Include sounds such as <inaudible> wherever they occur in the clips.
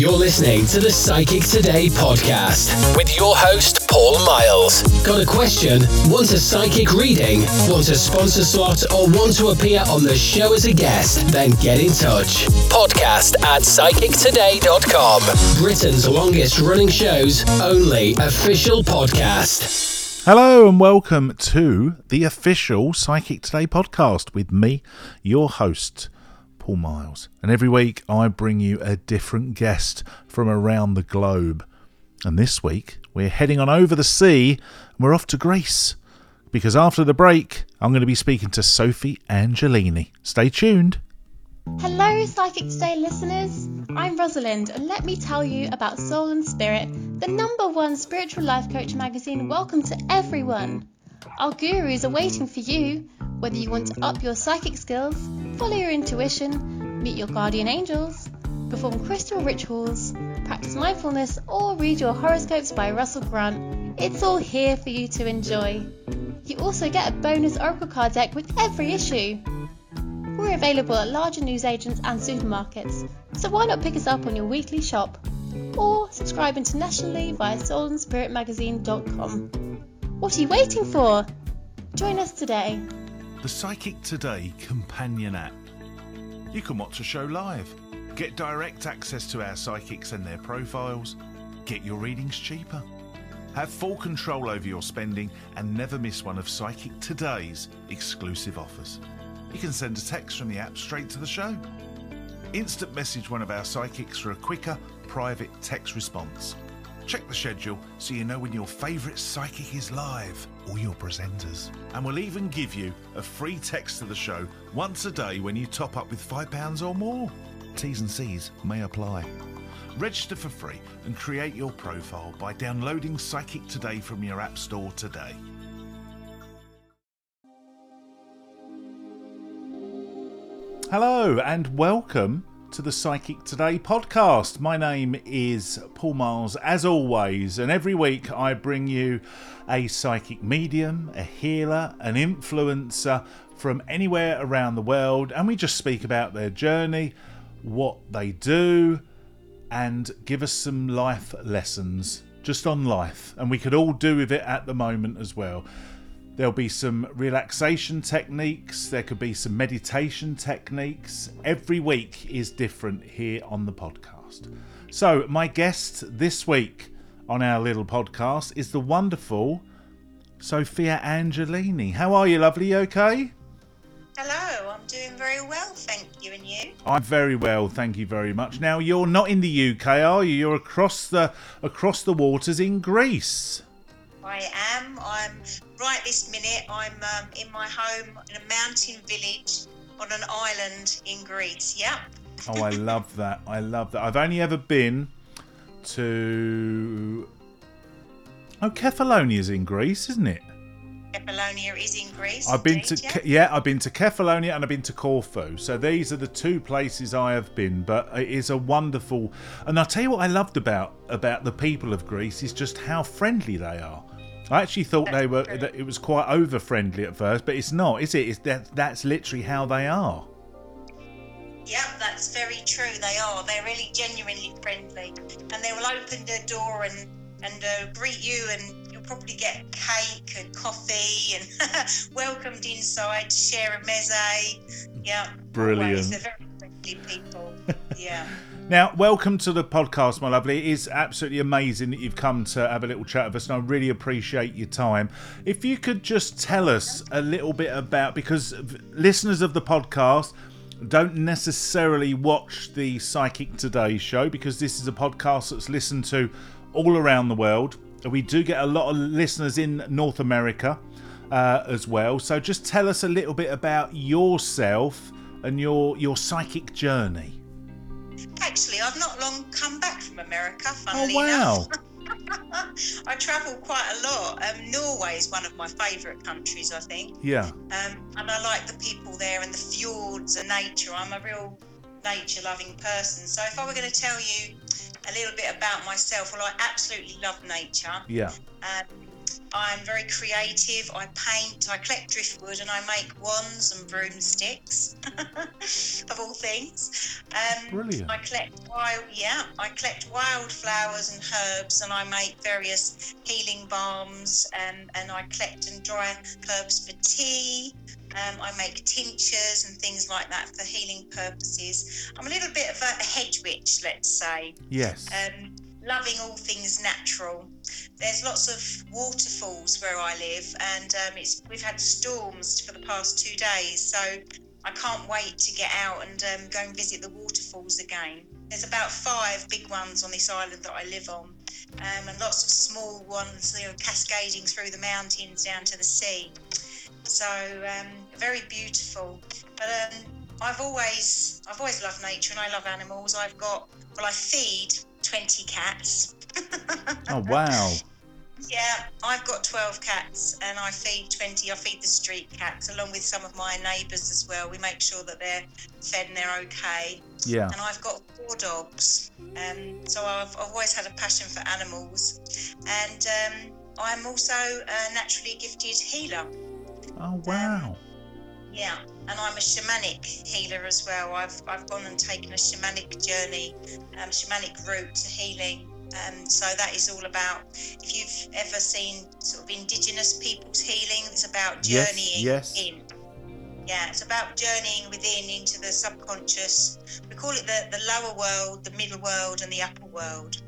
You're listening to the Psychic Today podcast with your host, Paul Miles. Got a question? Want a psychic reading? Want a sponsor slot or want to appear on the show as a guest? Then get in touch. Podcast at psychictoday.com. Britain's longest running show's only official podcast. Hello and welcome to the official Psychic Today podcast with me, your host, Paul Miles. And every week I bring you a different guest from around the globe. And this week we're heading on over the sea and we're off to Greece. Because after the break, I'm going to be speaking to Sophie Angelini. Stay tuned. Hello, Psychic Today listeners. I'm Rosalind, and let me tell you about Soul and Spirit, the number one spiritual life coach magazine. Welcome to everyone. Our gurus are waiting for you. Mm-hmm. Whether you want to up your psychic skills, follow your intuition, meet your guardian angels, perform crystal rituals, practice mindfulness, or read your horoscopes by Russell Grant, it's all here for you to enjoy. You also get a bonus Oracle card deck with every issue. We're available at larger newsagents and supermarkets, so why not pick us up on your weekly shop? Or subscribe internationally via soulandspiritmagazine.com. What are you waiting for? Join us today. The Psychic Today companion app. You can watch a show live, get direct access to our psychics and their profiles, get your readings cheaper, have full control over your spending, and never miss one of Psychic Today's exclusive offers. You can send a text from the app straight to the show. Instant message one of our psychics for a quicker, private text response. Check the schedule so you know when your favourite psychic is live or your presenters. And we'll even give you a free text to the show once a day when you top up with £5 or more. T's and C's may apply. Register for free and create your profile by downloading Psychic Today from your App Store today. Hello and welcome to the Psychic Today podcast. My name is Paul Miles, as always, and every week I bring you a psychic medium, a healer, an influencer from anywhere around the world, and we just speak about their journey, what they do, and give us some life lessons just on life. And we could all do with it at the moment as well. There'll be some relaxation techniques, there could be some meditation techniques. Every week is different here on the podcast. So, my guest this week on our little podcast is the wonderful Sophia Angelini. How are you, lovely? You okay? Hello, I'm doing very well, thank you, and you? I'm very well, thank you very much. Now, you're not in the UK, are you? You're across the across the waters in Greece. I am. I'm right this minute. I'm um, in my home in a mountain village on an island in Greece. Yeah. Oh, I love that. I love that. I've only ever been to. Oh, Kefalonia in Greece, isn't it? Kefalonia is in Greece. I've been indeed, to yeah. Ke- yeah, I've been to Kefalonia and I've been to Corfu. So these are the two places I have been. But it is a wonderful, and I'll tell you what I loved about about the people of Greece is just how friendly they are. I actually thought they were that it was quite over friendly at first, but it's not, is it? It's that that's literally how they are. Yep, that's very true. They are. They're really genuinely friendly, and they will open their door and and uh, greet you, and you'll probably get cake and coffee and <laughs> welcomed inside to share a meze. Yeah, Brilliant. always. They're very friendly people. Yeah. <laughs> Now, welcome to the podcast, my lovely. It is absolutely amazing that you've come to have a little chat with us, and I really appreciate your time. If you could just tell us a little bit about, because listeners of the podcast don't necessarily watch the Psychic Today show, because this is a podcast that's listened to all around the world. We do get a lot of listeners in North America uh, as well. So just tell us a little bit about yourself and your your psychic journey. Actually, I've not long come back from America, funnily Oh, wow. enough. <laughs> I travel quite a lot. Um, Norway is one of my favourite countries, I think. Yeah. Um, and I like the people there and the fjords and nature. I'm a real nature loving person. So if I were going to tell you a little bit about myself, well, I absolutely love nature. Yeah. Um, I'm very creative. I paint, I collect driftwood, and I make wands and broomsticks, <laughs> of all things. Um, Brilliant. I collect wild, yeah, I collect wildflowers and herbs, and I make various healing balms, um, and I collect and dry herbs for tea. Um, I make tinctures and things like that for healing purposes. I'm a little bit of a, a hedge witch, let's say Yes. um, loving all things natural. There's lots of waterfalls where I live, and um, it's we've had storms for the past two days, so I can't wait to get out and um, go and visit the waterfalls again. There's about five big ones on this island that I live on, um, and lots of small ones, cascading through the mountains down to the sea. So um, very beautiful. But um, I've always I've always loved nature and I love animals. I've got well I feed 20 cats. oh wow. <laughs> Yeah, I've got 12 cats and I feed 20. I feed the street cats along with some of my neighbours as well. We make sure that they're fed and they're okay. Yeah. And I've got four dogs. Um, so I've, I've always had a passion for animals. And um, I'm also a naturally gifted healer. Oh wow. Yeah, and I'm a shamanic healer as well. I've, I've gone and taken a shamanic journey, um, shamanic route to healing. Um, so that is all about, if you've ever seen sort of indigenous people's healing, it's about Yes, journeying yes. in. Yeah, it's about journeying within into the subconscious. We call it the, the lower world, the middle world, and the upper world.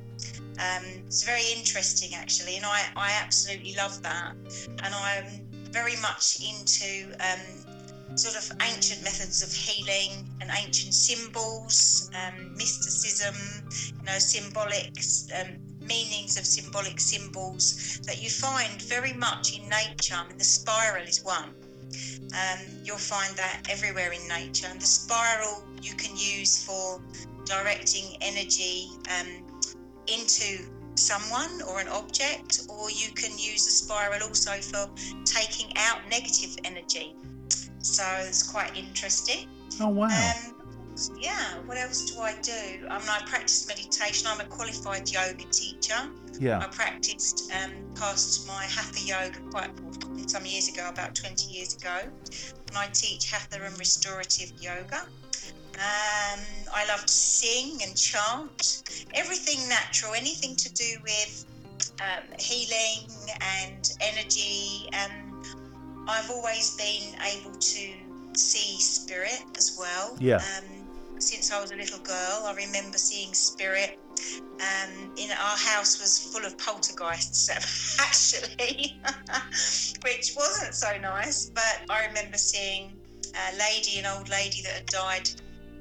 Um, it's very interesting actually, and I, I absolutely love that. And I'm very much into um, sort of ancient methods of healing and ancient symbols, um, mysticism, you know, symbolic um, meanings of symbolic symbols that you find very much in nature. I mean, the spiral is one. Um, you'll find that everywhere in nature. And the spiral you can use for directing energy um, into someone or an object, or you can use the spiral also for taking out negative energy. So it's quite interesting. Oh wow. Um, yeah, what else do I do? I mean, I practice meditation. I'm a qualified yoga teacher. Yeah. I practiced um, passed my hatha yoga quite some years ago, about 20 years ago. And I teach hatha and restorative yoga. Um, I love to sing and chant. Everything natural, anything to do with um, healing and energy. And I've always been able to see spirit as well. Yeah. Um, since I was a little girl, I remember seeing spirit. Um, in our house was full of poltergeists <laughs> actually, <laughs> which wasn't so nice. But I remember seeing a lady, an old lady that had died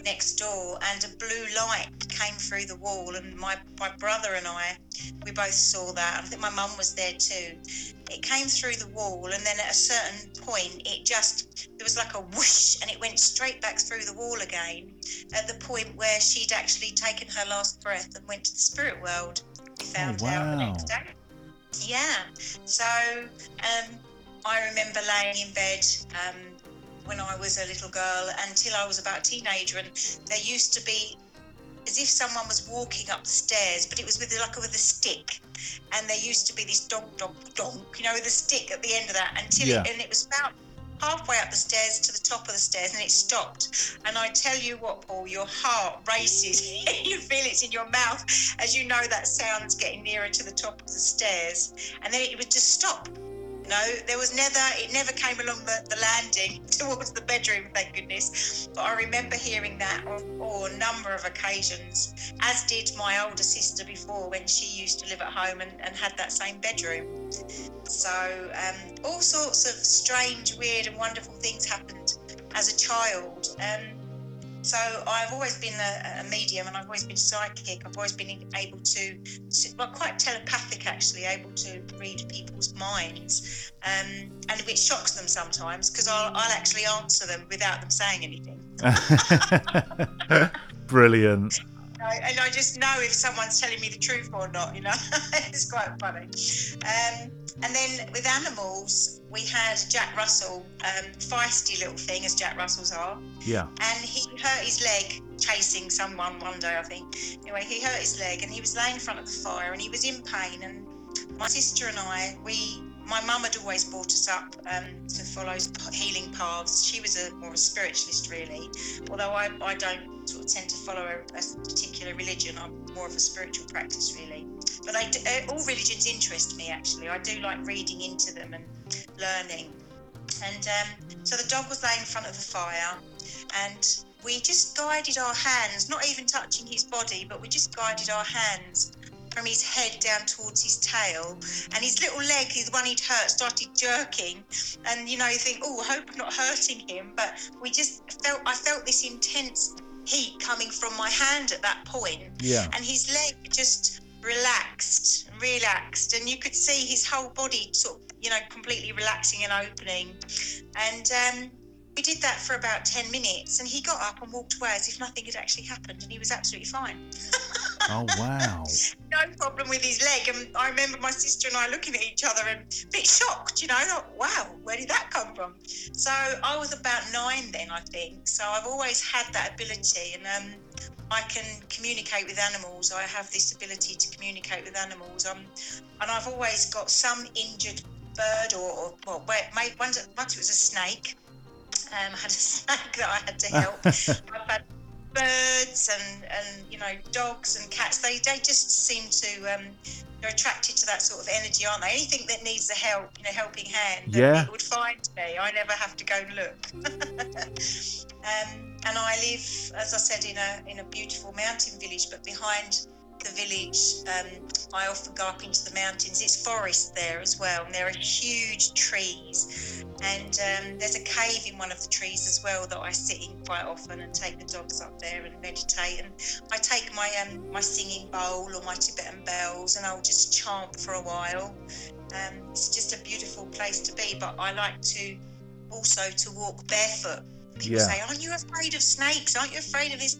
next door, and a blue light came through the wall. And my my brother and I, we both saw that. I think my mum was there too. It came through the wall, and then at a certain point, it just there was like a whoosh, and it went straight back through the wall again. At the point where she'd actually taken her last breath and went to the spirit world. We found out the next day. Yeah. So um, I remember laying in bed um, when I was a little girl until I was about a teenager, and there used to be as if someone was walking up the stairs, but it was with like with a stick, and there used to be this donk donk donk, you know, with a stick at the end of that until Yeah. it, and it was about halfway up the stairs to the top of the stairs, and it stopped. And I tell you what, Paul, your heart races. <laughs> you feel it's in your mouth as you know that sound's getting nearer to the top of the stairs, and then it would just stop. No, there was never, it never came along the, the landing <laughs> towards the bedroom, thank goodness. But I remember hearing that on, on a number of occasions, as did my older sister before when she used to live at home and, and had that same bedroom. So, um, all sorts of strange, weird, and wonderful things happened as a child. Um, so I've always been a, a medium and I've always been psychic. I've always been able to, to well, quite telepathic actually, able to read people's minds, um, and which shocks them sometimes because I'll, I'll actually answer them without them saying anything. <laughs> Brilliant. And I just know if someone's telling me the truth or not, you know. <laughs> it's quite funny. Um, and then with animals, we had Jack Russell, um, feisty little thing as Jack Russells are, Yeah. and he hurt his leg chasing someone one day, I think. Anyway, he hurt his leg and he was laying in front of the fire and he was in pain. And my sister and I, we my mum had always brought us up um, to follow healing paths. She was a more a spiritualist, really. Although I, I don't sort of tend to follow a, a particular religion. I'm more of a spiritual practice, really. But I do, uh, all religions interest me. Actually, I do like reading into them and learning. And um, so the dog was laying in front of the fire, and we just guided our hands, not even touching his body, but we just guided our hands from his head down towards his tail, and his little leg, the one he'd hurt, started jerking. And you know, you think, oh, I hope I'm not hurting him. But we just felt, I felt this intense heat coming from my hand at that point. Yeah. And his leg just relaxed, relaxed, and you could see his whole body sort of, you know, completely relaxing and opening. And um, we did that for about 10 minutes, and he got up and walked away as if nothing had actually happened, and he was absolutely fine. Oh wow! <laughs> no problem with his leg, and I remember my sister and I looking at each other and a bit shocked, you know, thought, wow, where did that come from? So I was about nine then, I think. So I've always had that ability, and um, I can communicate with animals. I have this ability to communicate with animals, um, and I've always got some injured bird or, or well, where, once, once it was a snake. Um, <laughs> I had a snake that I had to help. <laughs> I've had birds and, and you know dogs and cats. They, they just seem to um, they're attracted to that sort of energy aren't they? Anything that needs a help you know helping hand yeah. it would find me i never have to go and look. <laughs> Um, and i live as i said in a in a beautiful mountain village but behind the village, um, I often go up into the mountains. It's forest there as well, and there are huge trees. And um, there's a cave in one of the trees as well that I sit in quite often and take the dogs up there and meditate. And I take my um, my singing bowl or my Tibetan bells, and I'll just chant for a while. Um, it's just a beautiful place to be. But I like to also to walk barefoot. People Yeah. say, "Aren't you afraid of snakes? Aren't you afraid of this?"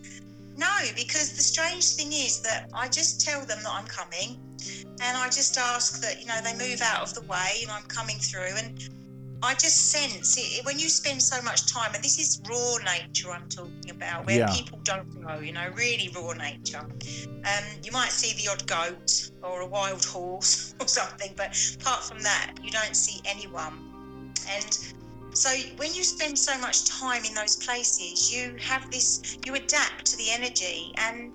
No, because the strange thing is that I just tell them that I'm coming and I just ask that, you know, they move out of the way and I'm coming through. And I just sense it when you spend so much time, and this is raw nature I'm talking about, where Yeah. people don't know, you know, really raw nature. Um, you might see the odd goat or a wild horse <laughs> or something, but apart from that, you don't see anyone. And so when you spend so much time in those places, you have this, you adapt to the energy and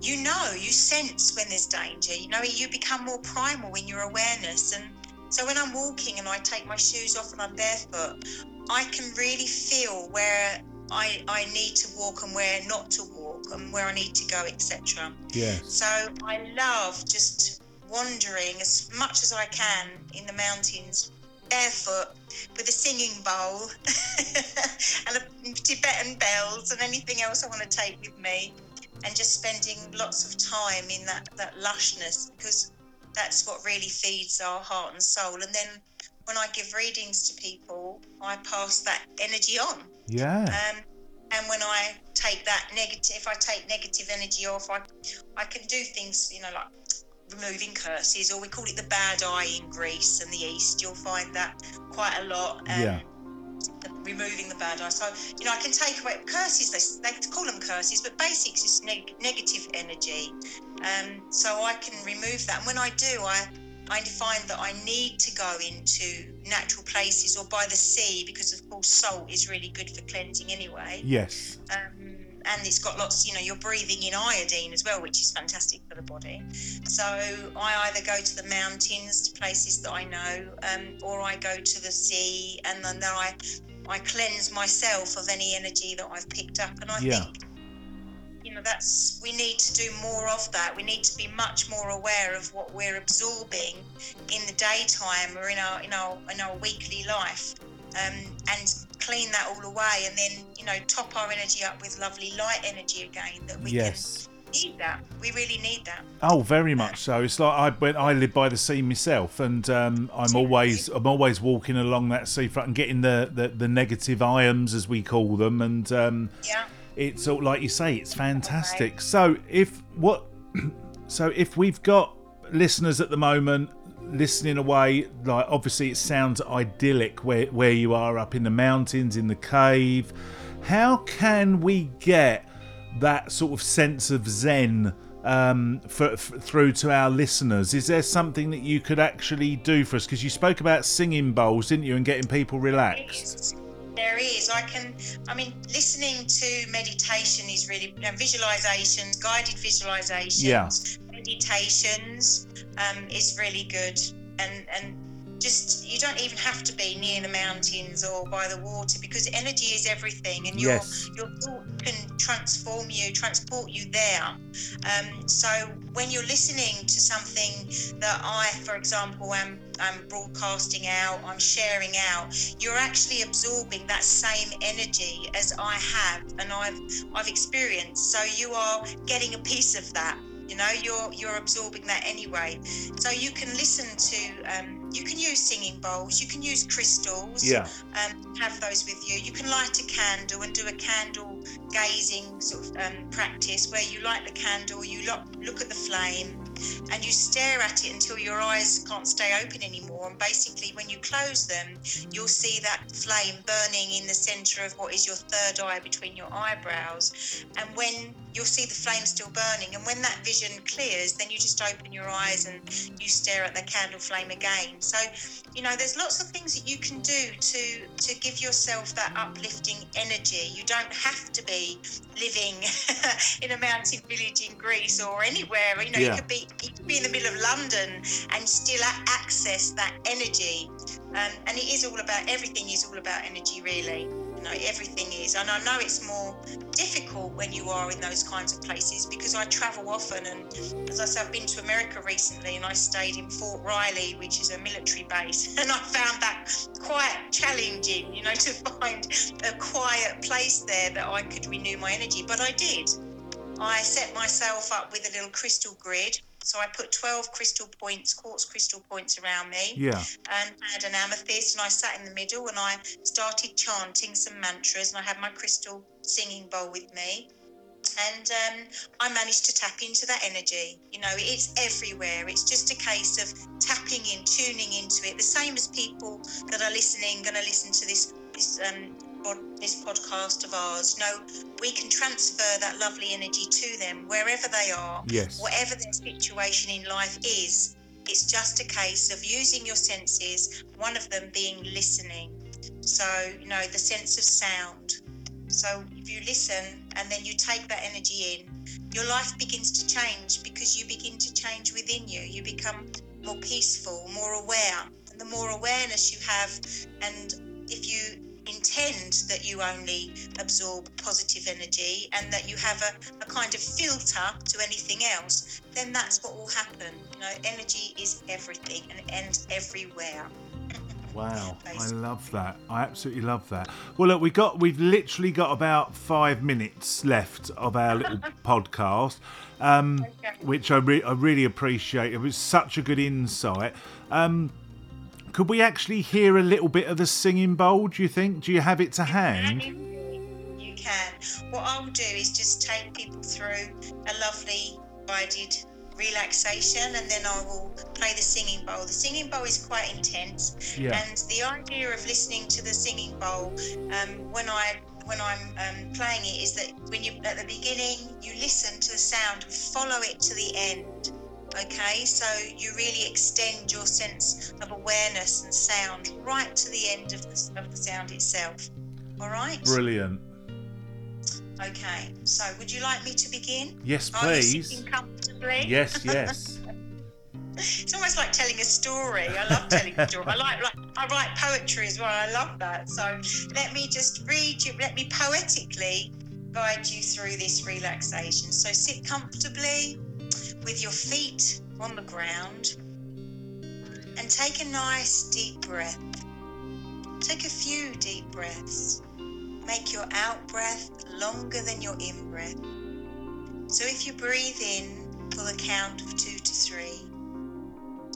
you know, you sense when there's danger. You know, you become more primal in your awareness. And so when I'm walking and I take my shoes off and I'm barefoot, I can really feel where I, I need to walk and where not to walk and where I need to go, etc. Yes. So I love just wandering as much as I can in the mountains barefoot with a singing bowl <laughs> and a Tibetan bells and anything else I want to take with me and just spending lots of time in that, that lushness because that's what really feeds our heart and soul. And then when I give readings to people, I pass that energy on. Yeah. Um, and when I take that negative, if I take negative energy off, I, I can do things, you know, like removing curses, or we call it the bad eye in Greece and the East. You'll find that quite a lot. Um, Yeah. the- Removing the bad eye. So, you know, I can take away curses, they, they call them curses, but basics is neg- negative energy. Um, so I can remove that. And when I do, I, I find that I need to go into natural places or by the sea because, of course, salt is really good for cleansing anyway. Yes. Um, and it's got lots, you know, you're breathing in iodine as well, which is fantastic for the body. So I either go to the mountains, to places that I know, um, or I go to the sea, and then I, I cleanse myself of any energy that I've picked up. And I Yeah. think, you know, that's we need to do more of that. We need to be much more aware of what we're absorbing in the daytime or in our in our in our weekly life, um, and clean that all away, and then you know top our energy up with lovely light energy again. That we Yes. can need that. We really need that. Oh, very much so. It's like I when I live by the sea myself, and um, I'm always I'm always walking along that seafront and getting the, the, the negative ions as we call them, and um, Yeah. it's all like you say, it's fantastic. So if what, <clears throat> so if we've got listeners at the moment listening away, like obviously it sounds idyllic where where you are up in the mountains in the cave. How can we get that sort of sense of zen um, for, for, through to our listeners? Is there something that you could actually do for us? Because you spoke about singing bowls, didn't you, and getting people relaxed. There is. I can. I mean, listening to meditation is really uh, visualizations, guided visualizations, yeah. Meditations um, is really good, and and just you don't even have to be near the mountains or by the water because energy is everything and your yes. your thought can transform you transport you there. Um, so when you're listening to something that i for example am I'm broadcasting out i'm sharing out you're actually absorbing that same energy as i have and i've i've experienced. So you are getting a piece of that you know you're you're absorbing that anyway. So you can listen to um, you can use singing bowls you can use crystals yeah um, have those with you you can light a candle and do a candle gazing sort of um, practice where you light the candle you look, look at the flame and you stare at it until your eyes can't stay open anymore. And basically, when you close them, you'll see that flame burning in the center of what is your third eye between your eyebrows. And when you'll see the flame still burning, and when that vision clears, then you just open your eyes and you stare at the candle flame again. So, you know, there's lots of things that you can do to to give yourself that uplifting energy. You don't have to be living <laughs> in a mountain village in Greece or anywhere. You know, yeah. you could be you could be in the middle of London and still access that energy. Um, and it is all about everything is all about energy, really. You know, everything is. And I know it's more difficult when you are in those kinds of places because I travel often. And as I said, I've been to America recently and I stayed in Fort Riley, which is a military base. <laughs> And I found that quite challenging, you know, <laughs> to find a quiet place there that I could renew my energy. But I did. I set myself up with a little crystal grid. So I put 12 crystal points, quartz crystal points around me. Yeah. And had an amethyst, and I sat in the middle and I started chanting some mantras, and I had my crystal singing bowl with me. And um, I managed to tap into that energy. You know, it's everywhere. It's just a case of tapping in, tuning into it. The same as people that are listening, going to listen to this this um, this podcast of ours. Know, we can transfer that lovely energy to them wherever they are, yes. whatever their situation in life is. It's just a case of using your senses, one of them being listening. So, you know, the sense of sound. So, if you listen and then you take that energy in, your life begins to change because you begin to change within you. You become more peaceful, more aware. And the more awareness you have, and if you intend that you only absorb positive energy and that you have a, a kind of filter to anything else, then that's what will happen. You know, energy is everything and it ends everywhere. <laughs> Wow, I love that. I absolutely love that. Well, look, we got we've literally got about five minutes left of our little <laughs> podcast, um, Okay. which I, re- I really appreciate. It was such a good insight. Um, could we actually hear a little bit of the singing bowl? Do you think? Do you have it to hand? You can. What I'll do is just take people through a lovely guided relaxation and then I will play the singing bowl. The singing bowl is quite intense. Yeah. And the idea of listening to the singing bowl um, when I when I'm um, playing it is that when you at the beginning you listen to the sound and follow it to the end. Okay, so you really extend your sense of awareness and sound right to the end of the, of the sound itself. All right. Brilliant. Okay, so would you like me to begin? Yes, please. comfortably? Yes, <laughs> yes. It's almost like telling a story. I love telling a story. I like, like I write poetry as well. I love that. So let me just read you. Let me poetically guide you through this relaxation. So sit comfortably with your feet on the ground and take a nice deep breath. Take a few deep breaths. Make your out breath longer than your in breath. So if you breathe in for the count of two to three,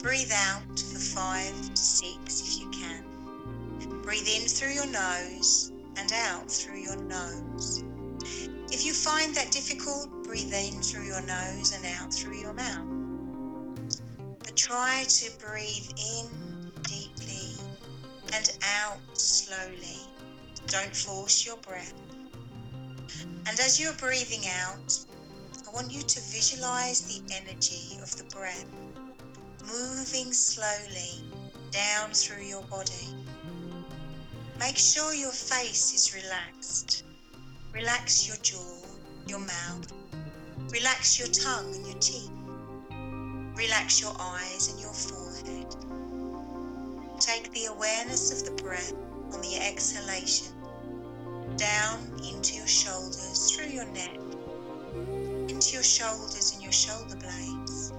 breathe out for five to six if you can. Breathe in through your nose and out through your nose. If you find that difficult, breathe in through your nose and out through your mouth. But try to breathe in deeply and out slowly. Don't force your breath. And as you're breathing out, I want you to visualize the energy of the breath moving slowly down through your body. Make sure your face is relaxed. Relax your jaw, your mouth. Relax your tongue and your teeth. Relax your eyes and your forehead. Take the awareness of the breath on the exhalation down into your shoulders, through your neck, into your shoulders and your shoulder blades.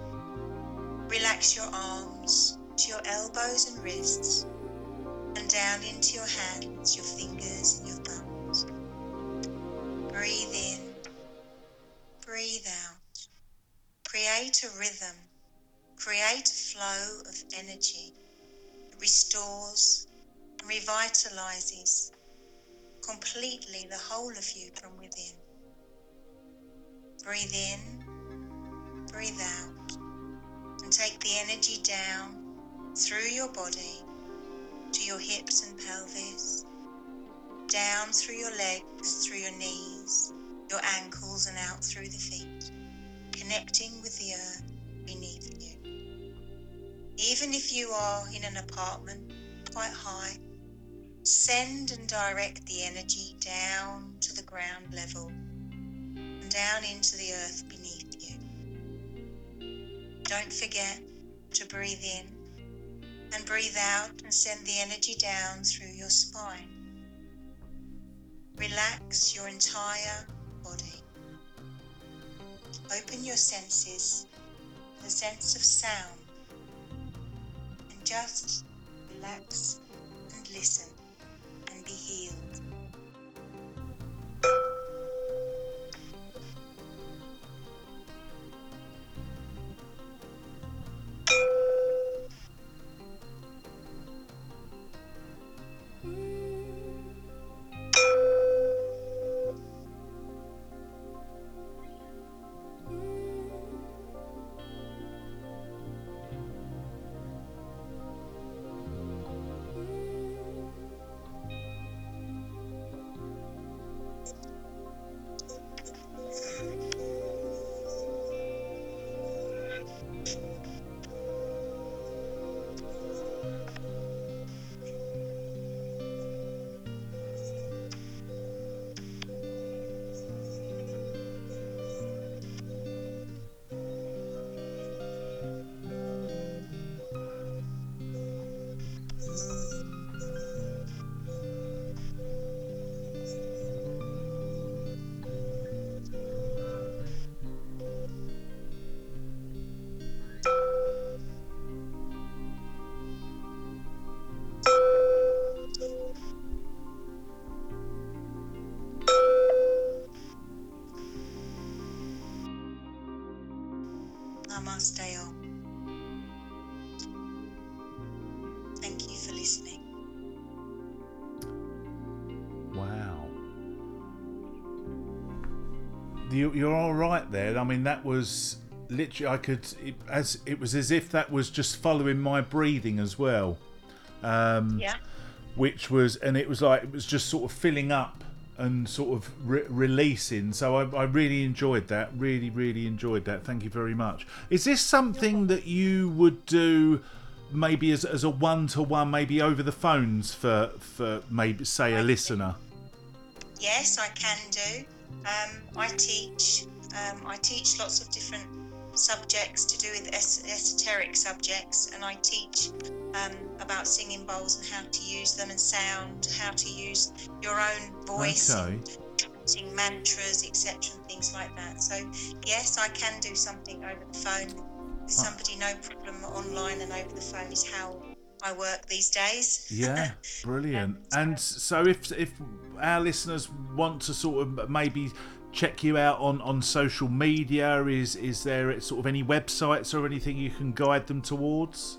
Relax your arms to your elbows and wrists, and down into your hands, your fingers, and your thumbs. Create a rhythm, create a flow of energy that restores and revitalizes completely the whole of you from within. Breathe in, breathe out, and take the energy down through your body to your hips and pelvis, down through your legs, through your knees, your ankles, and out through the feet, connecting with the earth beneath you. Even if you are in an apartment quite high, send and direct the energy down to the ground level and down into the earth beneath you. Don't forget to breathe in and breathe out and send the energy down through your spine. Relax your entire body. Open your senses, the sense of sound, and just relax and listen and be healed. Namaste. Thank you for listening. Wow. You, you're all right there. I mean, that was literally. I could it, as it was as if that was just following my breathing as well. Um, Yeah. which was and it was like it was just sort of filling up and sort of re- releasing so I, I really enjoyed that really really enjoyed that thank you very much is this something that you would do maybe as, as a one-to-one maybe over the phones for for maybe say a listener Yes, I can do. Um, I teach. Um, I teach lots of different subjects to do with es- esoteric subjects, and I teach um, about singing bowls and how to use them, and sound, how to use your own voice, okay chanting mantras, etc., and things like that. So yes, I can do something over the phone with somebody. No problem. Online and over the phone is how I work these days. Yeah, <laughs> brilliant. And so, if if our listeners want to sort of maybe check you out on on social media, is is there sort of any websites or anything you can guide them towards?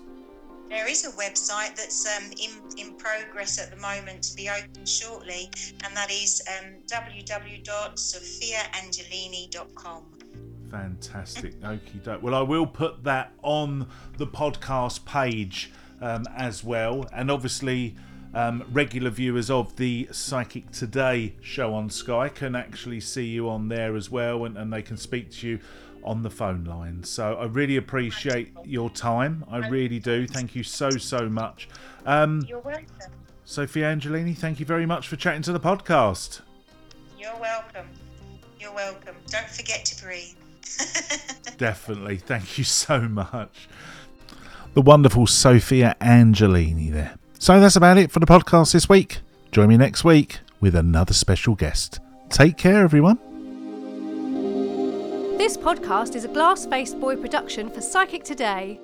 There is a website that's um, in, in progress at the moment to be opened shortly, and that is um, www.sophiaangelini.com. Fantastic. <laughs> Okie doke. Well, I will put that on the podcast page um, as well, and obviously. Um, regular viewers of the Psychic Today show on Sky can actually see you on there as well, and, and they can speak to you on the phone line. So I really appreciate your time. I really do. Thank you so so much. Um, You're welcome. Sophie Angelini, thank you very much for chatting to the podcast. You're welcome. You're welcome. Don't forget to breathe. <laughs> Definitely. Thank you so much. The wonderful Sophia Angelini there. So that's about it for the podcast this week. Join me next week with another special guest. Take care, everyone. This podcast is a Glass Faced Boy production for Psychic Today.